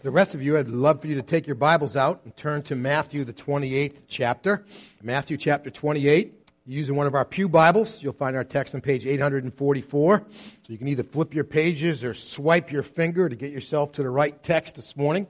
The rest of you, I'd love for you to take your Bibles out and turn to Matthew, the 28th chapter. Matthew chapter 28. Using one of our Pew Bibles, you'll find our text on page 844. So you can either flip your pages or swipe your finger to get yourself to the right text this morning.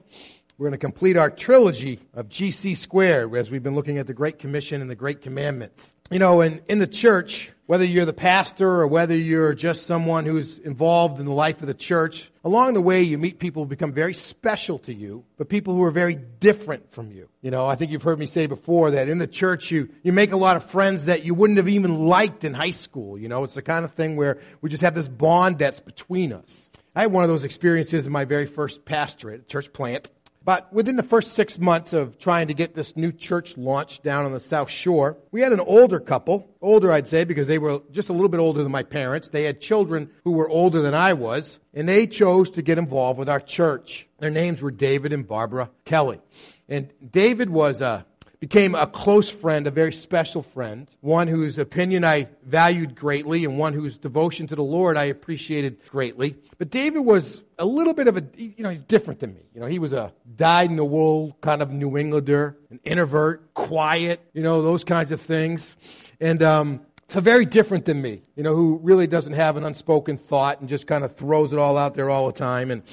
We're going to complete our trilogy of GC squared as we've been looking at the Great Commission and the Great Commandments. You know, in, in the church, whether you're the pastor or whether you're just someone who's involved in the life of the church, along the way you meet people who become very special to you, but people who are very different from you. You know, I think you've heard me say before that in the church you, you make a lot of friends that you wouldn't have even liked in high school. You know, it's the kind of thing where we just have this bond that's between us. I had one of those experiences in my very first pastorate, church plant. But within the first six months of trying to get this new church launched down on the South Shore, we had an older couple, older I'd say because they were just a little bit older than my parents. They had children who were older than I was, and they chose to get involved with our church. Their names were David and Barbara Kelly. And David was a became a close friend, a very special friend, one whose opinion I valued greatly and one whose devotion to the Lord I appreciated greatly. But David was a little bit of a, you know, he's different than me. You know, he was a dyed in the wool kind of New Englander, an introvert, quiet, you know, those kinds of things. And, um, so very different than me, you know, who really doesn't have an unspoken thought and just kind of throws it all out there all the time. And,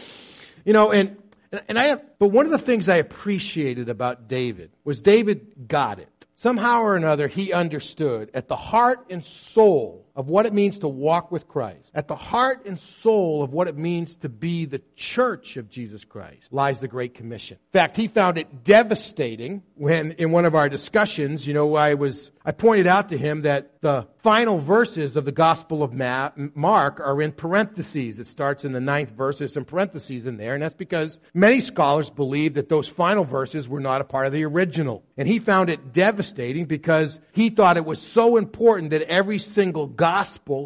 you know, and and I have, but one of the things I appreciated about David was David got it. Somehow or another, he understood at the heart and soul of what it means to walk with Christ, at the heart and soul of what it means to be the church of Jesus Christ, lies the Great Commission. In fact, he found it devastating when in one of our discussions, you know, I was, I pointed out to him that the final verses of the Gospel of Mark are in parentheses. It starts in the ninth verse, there's some parentheses in there, and that's because many scholars believe that those final verses were not a part of the original. And he found it devastating because he thought it was so important that every single gospel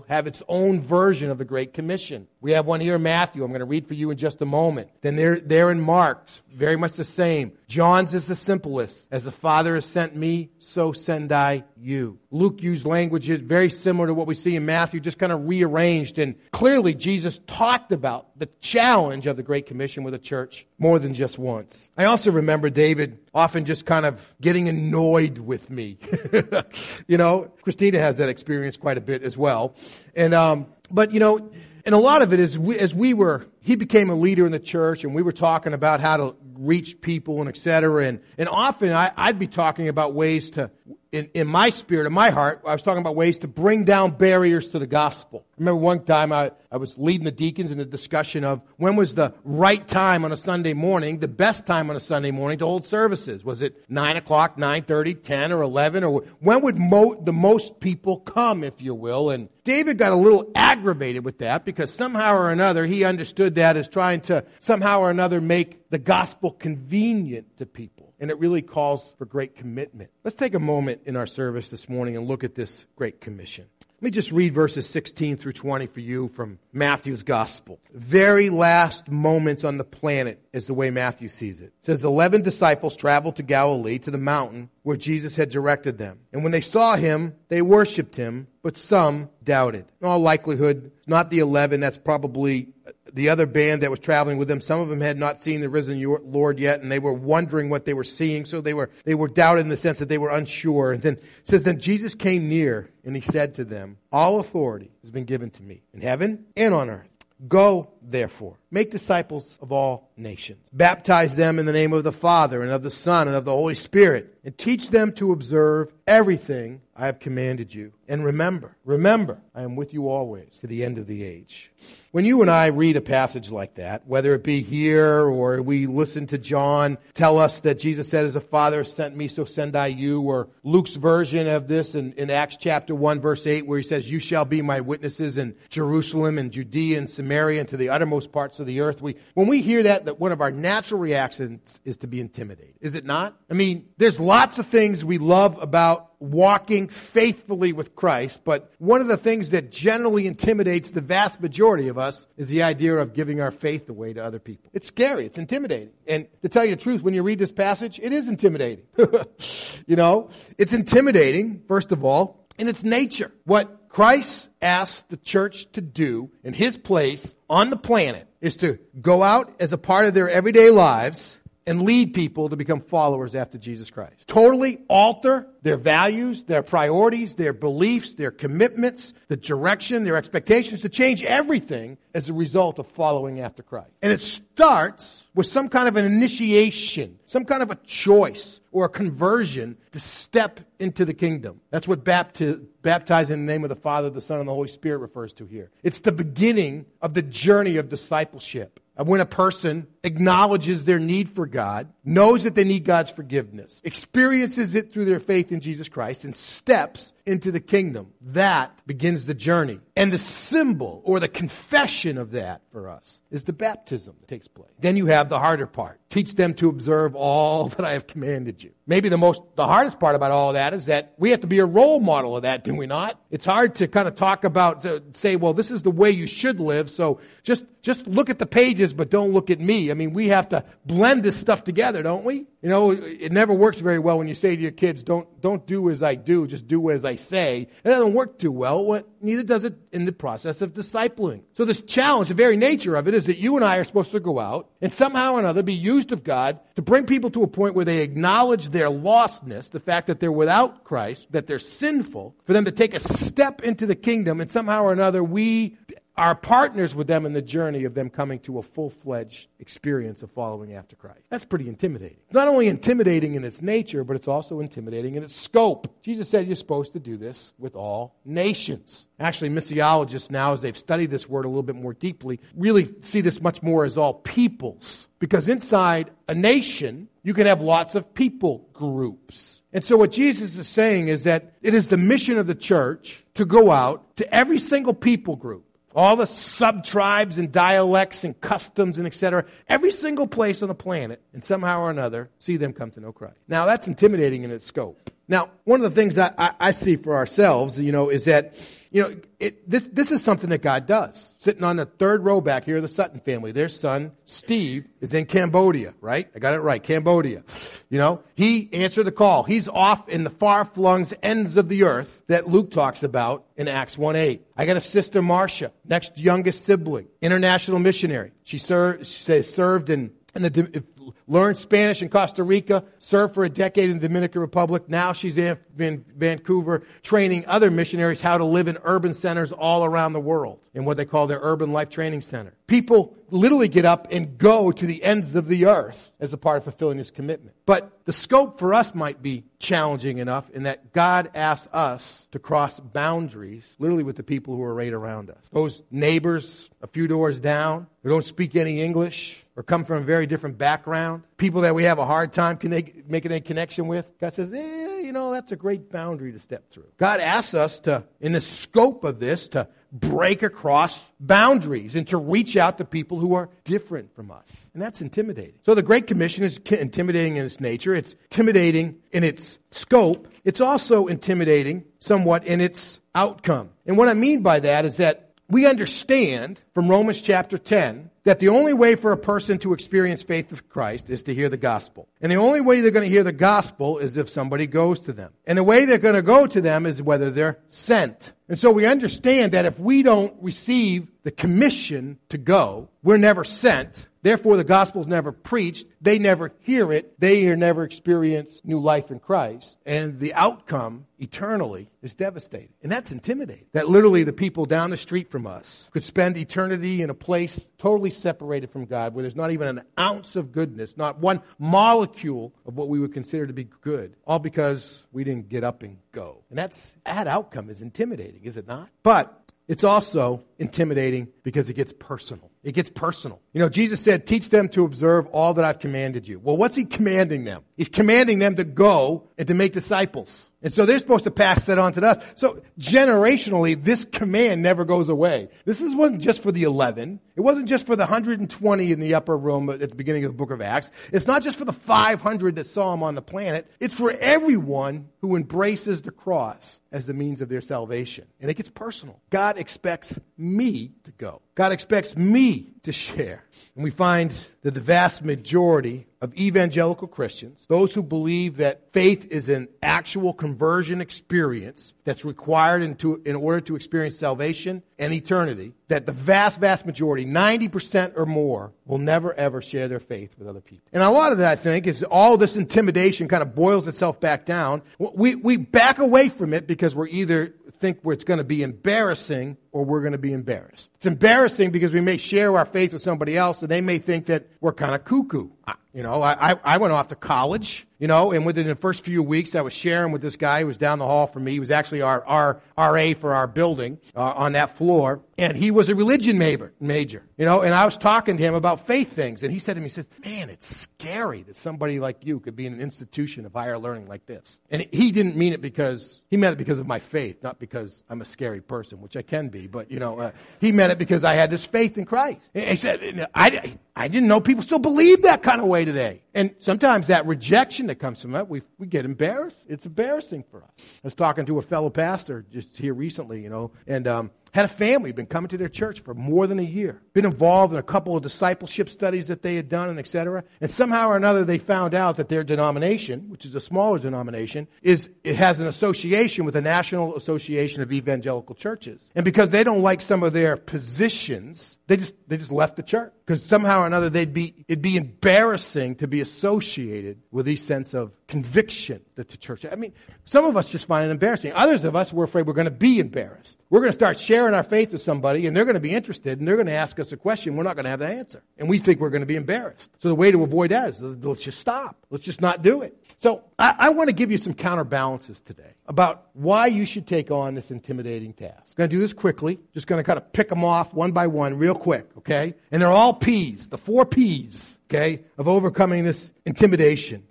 have its own version of the Great Commission. We have one here in Matthew. I'm going to read for you in just a moment. Then there, there in Mark, very much the same. John's is the simplest. As the Father has sent me, so send I you. Luke used language very similar to what we see in Matthew, just kind of rearranged. And clearly Jesus talked about the challenge of the Great Commission with the church more than just once. I also remember David often just kind of getting annoyed with me. you know, Christina has that experience quite a bit as well. And, um, but you know, and a lot of it is we, as we were, he became a leader in the church and we were talking about how to reach people and et cetera. And, and often I, I'd be talking about ways to, in, in my spirit, in my heart, I was talking about ways to bring down barriers to the gospel. I remember one time I, I was leading the deacons in a discussion of when was the right time on a Sunday morning, the best time on a Sunday morning to hold services. Was it 9 o'clock, 9.30, 10 or 11? Or when would mo- the most people come, if you will? And David got a little aggravated with that because somehow or another he understood that as trying to somehow or another make the gospel convenient to people and it really calls for great commitment. Let's take a moment in our service this morning and look at this great commission. Let me just read verses 16 through 20 for you from Matthew's gospel. Very last moments on the planet is the way Matthew sees it. It says, 11 disciples traveled to Galilee to the mountain where Jesus had directed them. And when they saw him, they worshiped him, but some doubted. In all likelihood, not the 11, that's probably the other band that was traveling with them, some of them had not seen the risen Lord yet, and they were wondering what they were seeing, so they were, they were doubted in the sense that they were unsure. And then says, then Jesus came near, and he said to them, all authority has been given to me in heaven and on earth. Go, therefore, make disciples of all nations. Baptize them in the name of the Father and of the Son and of the Holy Spirit, and teach them to observe everything I have commanded you. And remember, remember, I am with you always to the end of the age. When you and I read a passage like that, whether it be here or we listen to John tell us that Jesus said, as the Father sent me, so send I you, or Luke's version of this in, in Acts chapter 1 verse 8 where he says, you shall be my witnesses in Jerusalem and Judea and Samaria and to the uttermost parts of the earth. We, when we hear that, that one of our natural reactions is to be intimidated. Is it not? I mean, there's lots of things we love about walking faithfully with Christ, but one of the things that generally intimidates the vast majority of us is the idea of giving our faith away to other people. It's scary. It's intimidating. And to tell you the truth, when you read this passage, it is intimidating. you know, it's intimidating, first of all, in its nature. What Christ asked the church to do in his place on the planet is to go out as a part of their everyday lives and lead people to become followers after Jesus Christ. Totally alter their values, their priorities, their beliefs, their commitments, the direction, their expectations, to change everything as a result of following after Christ. And it starts with some kind of an initiation, some kind of a choice or a conversion to step into the kingdom. That's what bapti- baptizing in the name of the Father, the Son, and the Holy Spirit refers to here. It's the beginning of the journey of discipleship when a person acknowledges their need for God, knows that they need God's forgiveness, experiences it through their faith in Jesus Christ, and steps into the kingdom. That begins the journey. And the symbol or the confession of that for us is the baptism that takes place. Then you have the harder part. Teach them to observe all that I have commanded you. Maybe the most, the hardest part about all that is that we have to be a role model of that, do we not? It's hard to kind of talk about, to say, well, this is the way you should live, so just, just look at the pages, but don't look at me. I mean, we have to blend this stuff together, don't we? You know, it never works very well when you say to your kids, don't, don't do as I do, just do as I say. It doesn't work too well. Neither does it in the process of discipling. So this challenge, the very nature of it is that you and I are supposed to go out and somehow or another be used of God to bring people to a point where they acknowledge their lostness, the fact that they're without Christ, that they're sinful, for them to take a step into the kingdom and somehow or another we are partners with them in the journey of them coming to a full-fledged experience of following after Christ. That's pretty intimidating. Not only intimidating in its nature, but it's also intimidating in its scope. Jesus said you're supposed to do this with all nations. Actually, missiologists now, as they've studied this word a little bit more deeply, really see this much more as all peoples. Because inside a nation, you can have lots of people groups. And so what Jesus is saying is that it is the mission of the church to go out to every single people group all the sub-tribes and dialects and customs and etc. Every single place on the planet, and somehow or another, see them come to know Christ. Now that's intimidating in its scope. Now, one of the things I, I, I see for ourselves, you know, is that you know, it, this, this is something that God does. Sitting on the third row back here, the Sutton family, their son, Steve, is in Cambodia, right? I got it right, Cambodia. You know, he answered the call. He's off in the far-flung ends of the earth that Luke talks about in Acts 1-8. I got a sister, Marcia, next youngest sibling, international missionary. She served, she served in in the, learned Spanish in Costa Rica, served for a decade in the Dominican Republic. Now she's in Vancouver training other missionaries how to live in urban centers all around the world in what they call their urban life training center. People literally get up and go to the ends of the earth as a part of fulfilling his commitment. But the scope for us might be challenging enough in that God asks us to cross boundaries literally with the people who are right around us. Those neighbors a few doors down who don't speak any English or come from a very different background, people that we have a hard time making a connection with. God says, eh, you know, that's a great boundary to step through. God asks us to, in the scope of this, to break across boundaries and to reach out to people who are different from us. And that's intimidating. So the Great Commission is intimidating in its nature. It's intimidating in its scope. It's also intimidating somewhat in its outcome. And what I mean by that is that we understand from Romans chapter 10 that the only way for a person to experience faith with Christ is to hear the gospel. And the only way they're going to hear the gospel is if somebody goes to them. And the way they're going to go to them is whether they're sent. And so we understand that if we don't receive the commission to go, we're never sent. Therefore, the gospel is never preached. They never hear it. They never experience new life in Christ. And the outcome eternally is devastating. And that's intimidating. That literally the people down the street from us could spend eternity in a place totally separated from God where there's not even an ounce of goodness, not one molecule of what we would consider to be good, all because we didn't get up and go. And that's, that outcome is intimidating, is it not? But it's also intimidating because it gets personal. It gets personal. You know, Jesus said, teach them to observe all that I've commanded you. Well, what's he commanding them? He's commanding them to go and to make disciples. And so they're supposed to pass that on to us. So generationally, this command never goes away. This wasn't just for the 11. It wasn't just for the 120 in the upper room at the beginning of the book of Acts. It's not just for the 500 that saw him on the planet. It's for everyone who embraces the cross as the means of their salvation. And it gets personal. God expects me to go. God expects me to share. And we find that the vast majority of evangelical Christians, those who believe that faith is an actual conversion experience that's required into, in order to experience salvation and eternity, that the vast, vast majority, 90% or more, will never ever share their faith with other people. And a lot of that, I think, is all this intimidation kind of boils itself back down. We, we back away from it because we're either think it's going to be embarrassing or we're going to be embarrassed. It's embarrassing because we may share our faith with somebody else and they may think that we're kind of cuckoo. You know, I, I went off to college, you know, and within the first few weeks I was sharing with this guy who was down the hall from me. He was actually our, our RA for our building uh, on that floor. And he was a religion major, major, you know, and I was talking to him about faith things. And he said to me, he said, man, it's scary that somebody like you could be in an institution of higher learning like this. And he didn't mean it because, he meant it because of my faith, not because I'm a scary person, which I can be. But, you know, uh, he meant it because I had this faith in Christ. He said, I, I didn't know people still believe that kind of way today. And sometimes that rejection that comes from it, we, we get embarrassed. It's embarrassing for us. I was talking to a fellow pastor just here recently, you know, and um, had a family, been coming to their church for more than a year, been involved in a couple of discipleship studies that they had done and etc. And somehow or another they found out that their denomination, which is a smaller denomination, is, it has an association with the National Association of Evangelical Churches. And because they don't like some of their positions, they just, they just left the church. Because somehow or another they'd be, it'd be embarrassing to be associated with this sense of conviction that the church, I mean, some of us just find it embarrassing. Others of us, we're afraid we're going to be embarrassed. We're going to start sharing our faith with somebody and they're going to be interested and they're going to ask us a question. We're not going to have the answer. And we think we're going to be embarrassed. So the way to avoid that is let's just stop. Let's just not do it. So I, I want to give you some counterbalances today about why you should take on this intimidating task. I'm going to do this quickly. Just going to kind of pick them off one by one real quick, okay? And they're all P's, the four P's, okay, of overcoming this intimidation.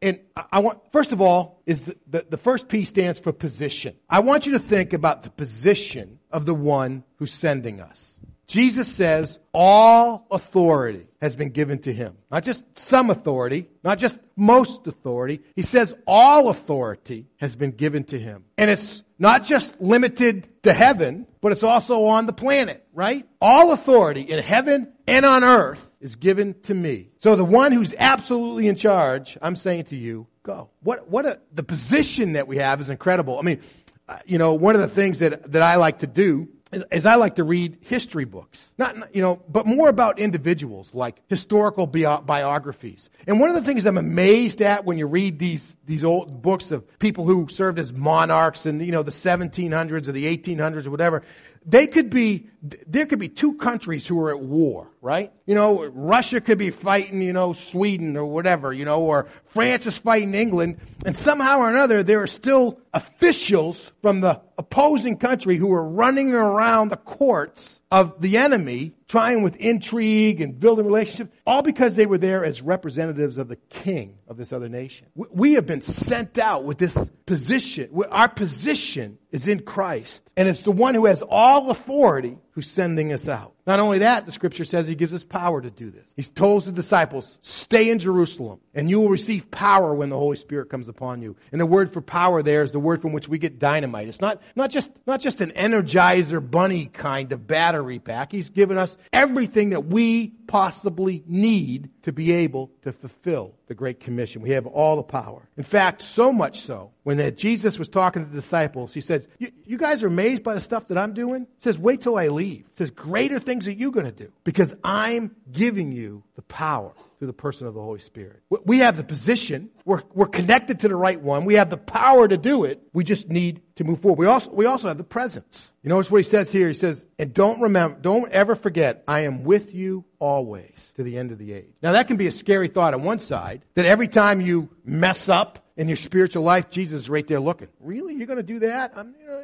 And I want, first of all, is the, the, the, first P stands for position. I want you to think about the position of the one who's sending us. Jesus says all authority has been given to him. Not just some authority, not just most authority. He says all authority has been given to him. And it's not just limited to heaven, but it's also on the planet, right? All authority in heaven and on earth is given to me. So the one who's absolutely in charge, I'm saying to you, go. What, what a, the position that we have is incredible. I mean, uh, you know, one of the things that, that I like to do is, I like to read history books. Not, you know, but more about individuals, like historical bi- biographies. And one of the things I'm amazed at when you read these, these old books of people who served as monarchs in, you know, the 1700s or the 1800s or whatever, they could be, there could be two countries who are at war, right? You know, Russia could be fighting, you know, Sweden or whatever, you know, or France is fighting England, and somehow or another there are still officials from the opposing country who are running around the courts of the enemy, trying with intrigue and building relationships, all because they were there as representatives of the king of this other nation. We have been sent out with this position. Our position is in Christ, and it's the one who has all authority who's sending us out. Not only that, the scripture says he gives us power to do this. He told the disciples, stay in Jerusalem and you will receive power when the Holy Spirit comes upon you. And the word for power there is the word from which we get dynamite. It's not, not just, not just an energizer bunny kind of battery pack. He's given us everything that we possibly need to be able to fulfill the Great Commission. We have all the power. In fact, so much so, when that Jesus was talking to the disciples, he said, you guys are amazed by the stuff that I'm doing? He says, wait till I leave. He says, greater things are you going to do because I'm giving you the power through the person of the Holy Spirit. We have the position. We're, we're connected to the right one. We have the power to do it. We just need to move forward. We also, we also have the presence. You notice what he says here. He says, and don't remember, don't ever forget, I am with you always to the end of the age. Now that can be a scary thought on one side, that every time you mess up in your spiritual life, Jesus is right there looking. Really? You're going to do that? I'm, you know,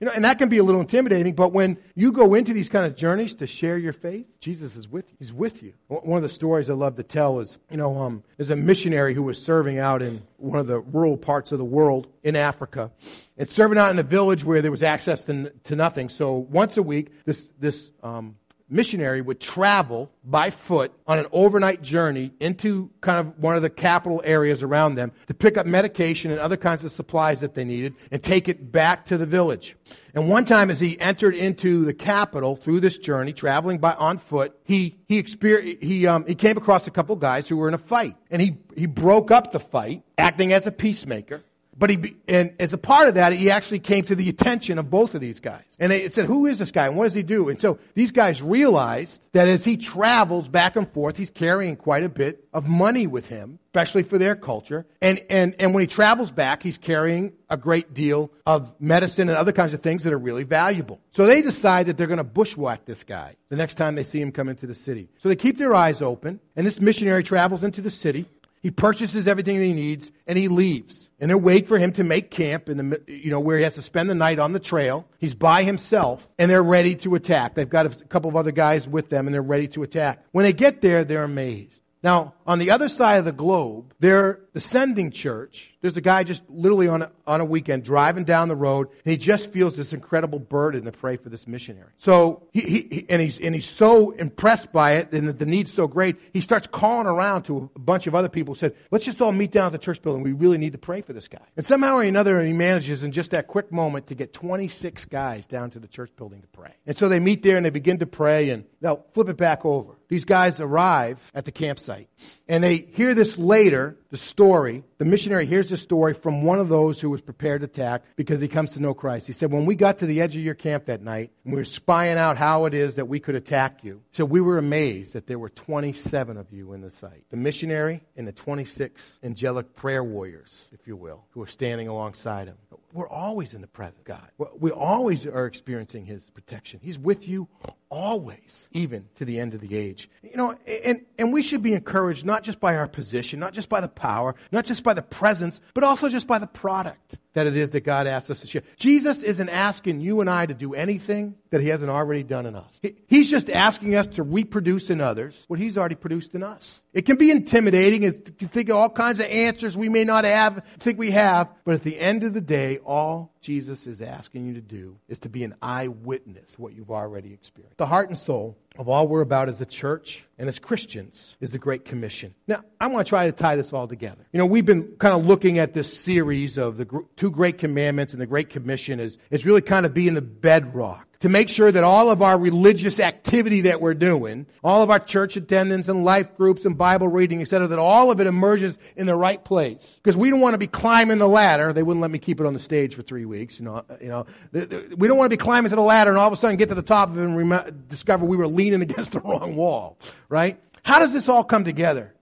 you know, and that can be a little intimidating, but when you go into these kind of journeys to share your faith, Jesus is with you. He's with you. One of the stories I love to tell is, you know, um, there's a missionary who was serving out in one of the rural parts of the world in Africa. And serving out in a village where there was access to, to nothing. So once a week, this, this, um, missionary would travel by foot on an overnight journey into kind of one of the capital areas around them to pick up medication and other kinds of supplies that they needed and take it back to the village. And one time as he entered into the capital through this journey, traveling by on foot, he, he experienced, he, um, he came across a couple guys who were in a fight. And he, he broke up the fight, acting as a peacemaker. But he, and as a part of that, he actually came to the attention of both of these guys. And they said, who is this guy and what does he do? And so these guys realized that as he travels back and forth, he's carrying quite a bit of money with him, especially for their culture. And, and, and when he travels back, he's carrying a great deal of medicine and other kinds of things that are really valuable. So they decide that they're going to bushwhack this guy the next time they see him come into the city. So they keep their eyes open and this missionary travels into the city he purchases everything that he needs and he leaves. And they wait for him to make camp in the, you know, where he has to spend the night on the trail. He's by himself and they're ready to attack. They've got a couple of other guys with them and they're ready to attack. When they get there, they're amazed. Now, on the other side of the globe, they're the sending church. There's a guy just literally on a, on a weekend driving down the road, and he just feels this incredible burden to pray for this missionary. So he, he and he's and he's so impressed by it, and the, the need's so great, he starts calling around to a bunch of other people. Said, "Let's just all meet down at the church building. We really need to pray for this guy." And somehow or another, he manages in just that quick moment to get 26 guys down to the church building to pray. And so they meet there and they begin to pray. And now flip it back over. These guys arrive at the campsite. And they hear this later, the story. The missionary hears the story from one of those who was prepared to attack because he comes to know Christ. He said, when we got to the edge of your camp that night, we were spying out how it is that we could attack you, so we were amazed that there were 27 of you in the site. The missionary and the 26 angelic prayer warriors, if you will, who are standing alongside him. We're always in the presence of God. We always are experiencing His protection. He's with you always, even to the end of the age. You know, and, and we should be encouraged not just by our position, not just by the power, not just by the presence, but also just by the product that it is that God asks us to share. Jesus isn't asking you and I to do anything that He hasn't already done in us. He's just asking us to reproduce in others what He's already produced in us. It can be intimidating to think of all kinds of answers we may not have, think we have, but at the end of the day, all Jesus is asking you to do is to be an eyewitness of what you've already experienced. The heart and soul of all we're about as a church and as Christians is the Great Commission. Now, I want to try to tie this all together. You know, we've been kind of looking at this series of the two Great Commandments and the Great Commission as, as really kind of being the bedrock to make sure that all of our religious activity that we're doing, all of our church attendance and life groups and Bible reading, etc., that all of it emerges in the right place. Because we don't want to be climbing the ladder. They wouldn't let me keep it on the stage for three weeks. You know, you know, we don't want to be climbing to the ladder and all of a sudden get to the top of it and discover we were leaning against the wrong wall. Right? How does this all come together?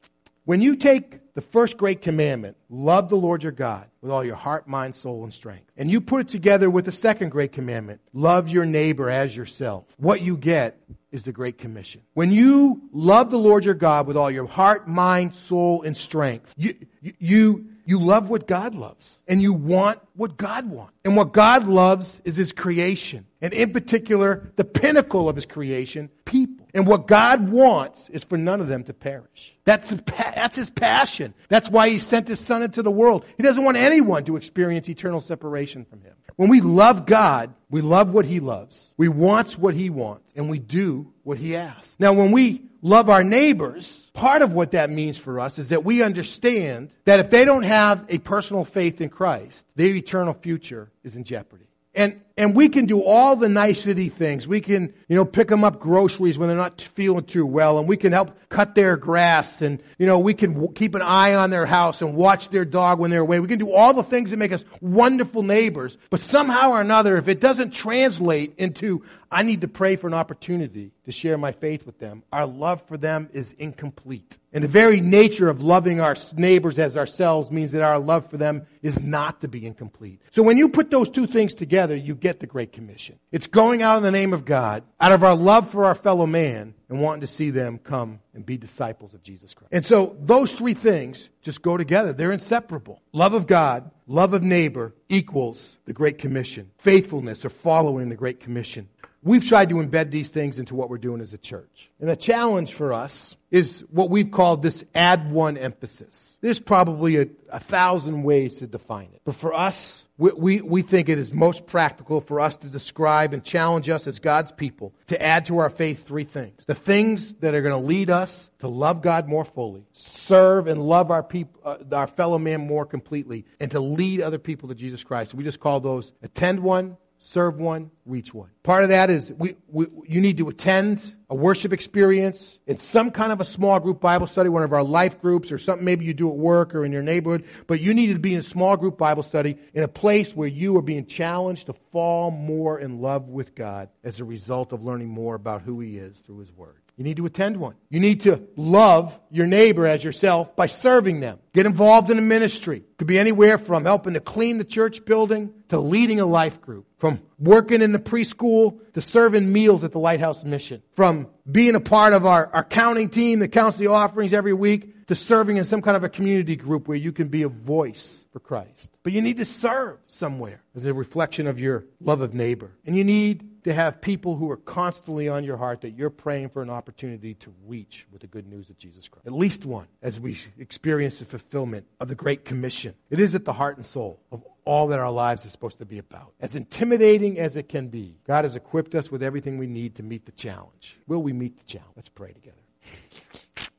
When you take the first great commandment, love the Lord your God with all your heart, mind, soul, and strength, and you put it together with the second great commandment, love your neighbor as yourself, what you get is the Great Commission. When you love the Lord your God with all your heart, mind, soul, and strength, you, you, you love what God loves. And you want what God wants. And what God loves is His creation. And in particular, the pinnacle of His creation, people. And what God wants is for none of them to perish. That's, that's His passion. That's why He sent His Son into the world. He doesn't want anyone to experience eternal separation from Him. When we love God, we love what He loves. We want what He wants. And we do what He asks. Now, when we love our neighbors, part of what that means for us is that we understand that if they don't have a personal faith in Christ, their eternal future is in jeopardy. And, and we can do all the nicety things. We can, you know, pick them up groceries when they're not feeling too well, and we can help cut their grass, and, you know, we can w- keep an eye on their house and watch their dog when they're away. We can do all the things that make us wonderful neighbors. But somehow or another, if it doesn't translate into, I need to pray for an opportunity to share my faith with them, our love for them is incomplete. And the very nature of loving our neighbors as ourselves means that our love for them is not to be incomplete. So when you put those two things together, you get the Great Commission. It's going out in the name of God, out of our love for our fellow man, and wanting to see them come and be disciples of Jesus Christ. And so those three things just go together. They're inseparable. Love of God, love of neighbor equals the Great Commission. Faithfulness or following the Great Commission. We've tried to embed these things into what we're doing as a church. And the challenge for us is what we've called this add one emphasis. There's probably a, a, thousand ways to define it. But for us, we, we, we think it is most practical for us to describe and challenge us as God's people to add to our faith three things. The things that are going to lead us to love God more fully, serve and love our people, uh, our fellow man more completely, and to lead other people to Jesus Christ. We just call those attend one, serve one, reach one. Part of that is we, we, you need to attend a worship experience in some kind of a small group Bible study, one of our life groups or something maybe you do at work or in your neighborhood, but you need to be in a small group Bible study in a place where you are being challenged to fall more in love with God as a result of learning more about who He is through His Word. You need to attend one. You need to love your neighbor as yourself by serving them. Get involved in a ministry. Could be anywhere from helping to clean the church building to leading a life group. From working in the preschool to serving meals at the Lighthouse Mission. From being a part of our, our counting team that counts the offerings every week to serving in some kind of a community group where you can be a voice for Christ. But you need to serve somewhere as a reflection of your love of neighbor. And you need to have people who are constantly on your heart that you're praying for an opportunity to reach with the good news of Jesus Christ. At least one as we experience the fulfillment of the Great Commission. It is at the heart and soul of all that our lives are supposed to be about. As intimidating as it can be, God has equipped us with everything we need to meet the challenge. Will we meet the challenge? Let's pray together.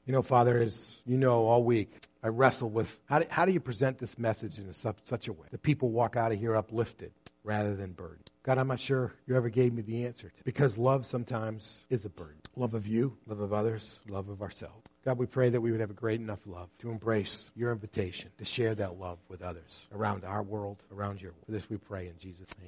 You know, Father, as you know, all week, I wrestle with how do, how do you present this message in a, such a way that people walk out of here uplifted rather than burden. God, I'm not sure you ever gave me the answer to because love sometimes is a burden. Love of you, love of others, love of ourselves. God, we pray that we would have a great enough love to embrace your invitation to share that love with others around our world, around your world. For this we pray in Jesus' name.